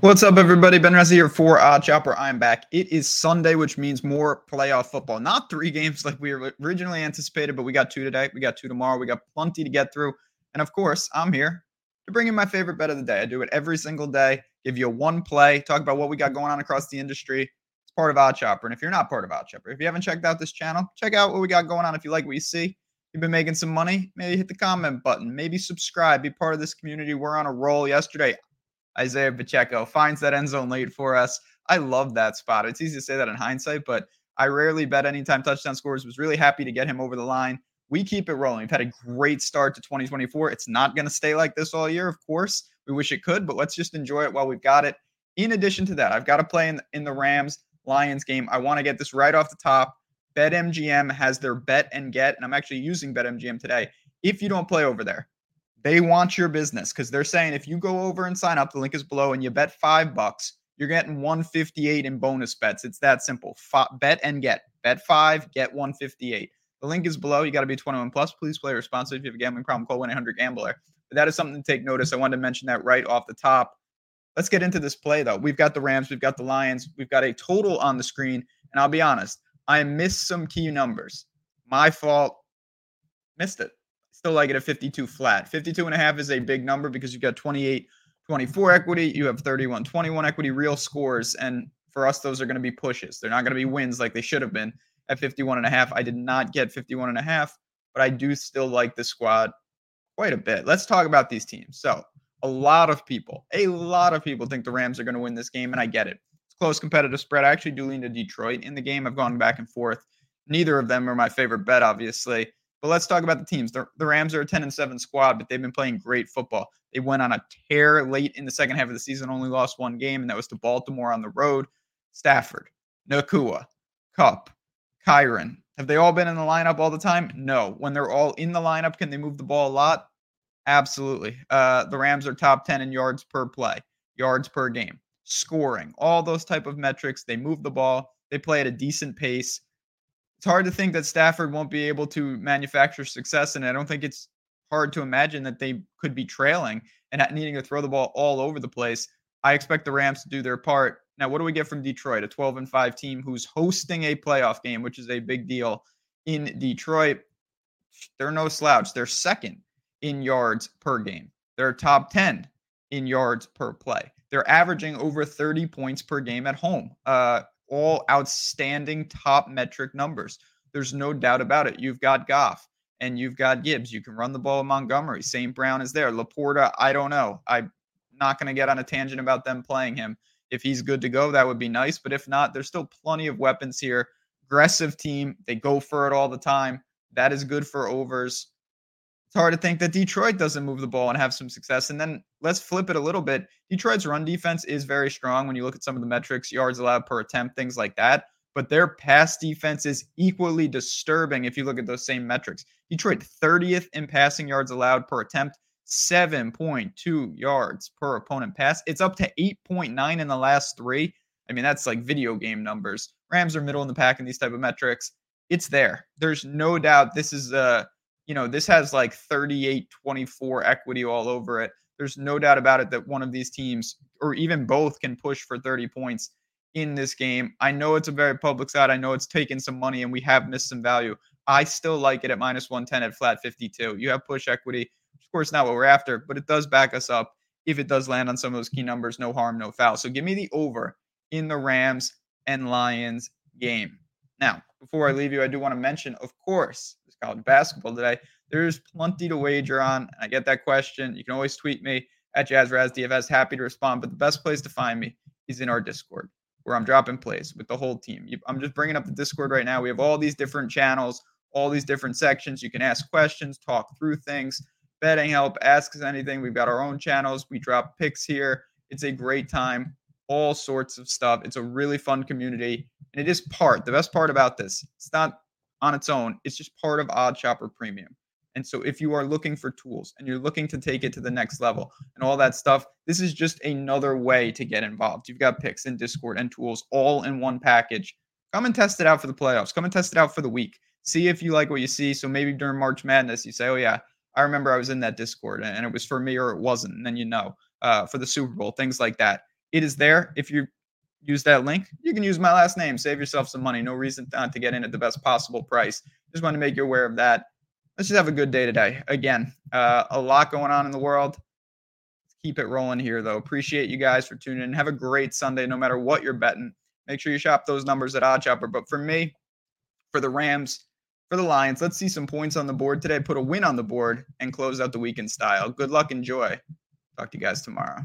What's up, everybody? Ben Resi here for OddsShopper. I'm back. It is Sunday, which means more playoff football. Not three games like we originally anticipated, but we got two today. We got two tomorrow. We got plenty to get through. And of course, I'm here to bring in my favorite bet of the day. I do it every single day, give you a one play, talk about what we got going on across the industry. It's part of OddsShopper. And if you're not part of OddsShopper, if you haven't checked out this channel, check out what we got going on. If you like what you see, you've been making some money, maybe hit the comment button, maybe subscribe, be part of this community. We're on a roll yesterday. Isaiah Pacheco finds that end zone late for us. I love that spot. It's easy to say that in hindsight, but I rarely bet anytime touchdown scores. Was really happy to get him over the line. We keep it rolling. We've had a great start to 2024. It's not going to stay like this all year, of course. We wish it could, but let's just enjoy it while we've got it. In addition to that, I've got to play in, in the Rams Lions game. I want to get this right off the top. BetMGM has their bet and get, and I'm actually using BetMGM today. If you don't play over there, they want your business because they're saying if you go over and sign up, the link is below, and you bet five bucks, you're getting 158 in bonus bets. It's that simple. F- bet and get. Bet five, get 158. The link is below. You got to be 21 plus. Please play responsibly. If you have a gambling problem, call 1 800 Gambler. But that is something to take notice. I wanted to mention that right off the top. Let's get into this play, though. We've got the Rams, we've got the Lions, we've got a total on the screen. And I'll be honest, I missed some key numbers. My fault. Missed it still like it at 52 flat. 52 and a half is a big number because you've got 28 24 equity, you have 31 21 equity real scores and for us those are going to be pushes. They're not going to be wins like they should have been at 51 and a half. I did not get 51 and a half, but I do still like the squad quite a bit. Let's talk about these teams. So, a lot of people, a lot of people think the Rams are going to win this game and I get it. It's close competitive spread. I actually do lean to Detroit in the game. I've gone back and forth. Neither of them are my favorite bet obviously. But let's talk about the teams. The, the Rams are a 10 and 7 squad, but they've been playing great football. They went on a tear late in the second half of the season, only lost one game, and that was to Baltimore on the road. Stafford, Nacua, Kupp, Kyren. Have they all been in the lineup all the time? No. When they're all in the lineup, can they move the ball a lot? Absolutely. Uh, the Rams are top 10 in yards per play, yards per game, scoring, all those type of metrics. They move the ball. They play at a decent pace it's hard to think that Stafford won't be able to manufacture success, and I don't think it's hard to imagine that they could be trailing and needing to throw the ball all over the place. I expect the Rams to do their part. Now, what do we get from Detroit? A 12 and 5 team who's hosting a playoff game, which is a big deal in Detroit. They're no slouch. They're second in yards per game. They're top 10 in yards per play. They're averaging over 30 points per game at home. Uh, all outstanding top metric numbers. There's no doubt about it. You've got Goff and you've got Gibbs. You can run the ball in Montgomery. St. Brown is there. LaPorta, I don't know. I'm not going to get on a tangent about them playing him. If he's good to go, that would be nice. But if not, there's still plenty of weapons here. Aggressive team. They go for it all the time. That is good for overs it's hard to think that Detroit doesn't move the ball and have some success. And then let's flip it a little bit. Detroit's run defense is very strong when you look at some of the metrics, yards allowed per attempt, things like that. But their pass defense is equally disturbing if you look at those same metrics. Detroit 30th in passing yards allowed per attempt, 7.2 yards per opponent pass. It's up to 8.9 in the last three. I mean, that's like video game numbers. Rams are middle in the pack in these type of metrics. It's there. There's no doubt this is a you know, this has like 38 24 equity all over it. There's no doubt about it that one of these teams, or even both, can push for 30 points in this game. I know it's a very public side. I know it's taken some money and we have missed some value. I still like it at minus 110 at flat 52. You have push equity. Of course, not what we're after, but it does back us up if it does land on some of those key numbers. No harm, no foul. So give me the over in the Rams and Lions game. Now, before I mm-hmm. leave you, I do want to mention, of course, college basketball today. There's plenty to wager on. I get that question. You can always tweet me at JazzRazDFS. Happy to respond. But the best place to find me is in our Discord, where I'm dropping plays with the whole team. I'm just bringing up the Discord right now. We have all these different channels, all these different sections. You can ask questions, talk through things, betting help, ask us anything. We've got our own channels. We drop picks here. It's a great time. All sorts of stuff. It's a really fun community. And it is part, the best part about this, it's not on its own. It's just part of OddsShopper Premium. And so if you are looking for tools and you're looking to take it to the next level and all that stuff, this is just another way to get involved. You've got picks and Discord and tools all in one package. Come and test it out for the playoffs. Come and test it out for the week. See if you like what you see. So maybe during March Madness, you say, oh, yeah, I remember I was in that Discord and it was for me or it wasn't. And then you know uh, for the Super Bowl, things like that. It is there. If you use that link, you can use my last name. Save yourself some money. No reason not to get in at the best possible price. Just want to make you aware of that. Let's just have a good day today. Again, uh, a lot going on in the world. Keep it rolling here, though. Appreciate you guys for tuning in. Have a great Sunday, no matter what you're betting. Make sure you shop those numbers at OddsShopper. But for me, for the Rams, for the Lions, let's see some points on the board today. Put a win on the board and close out the week in style. Good luck. Enjoy. Talk to you guys tomorrow.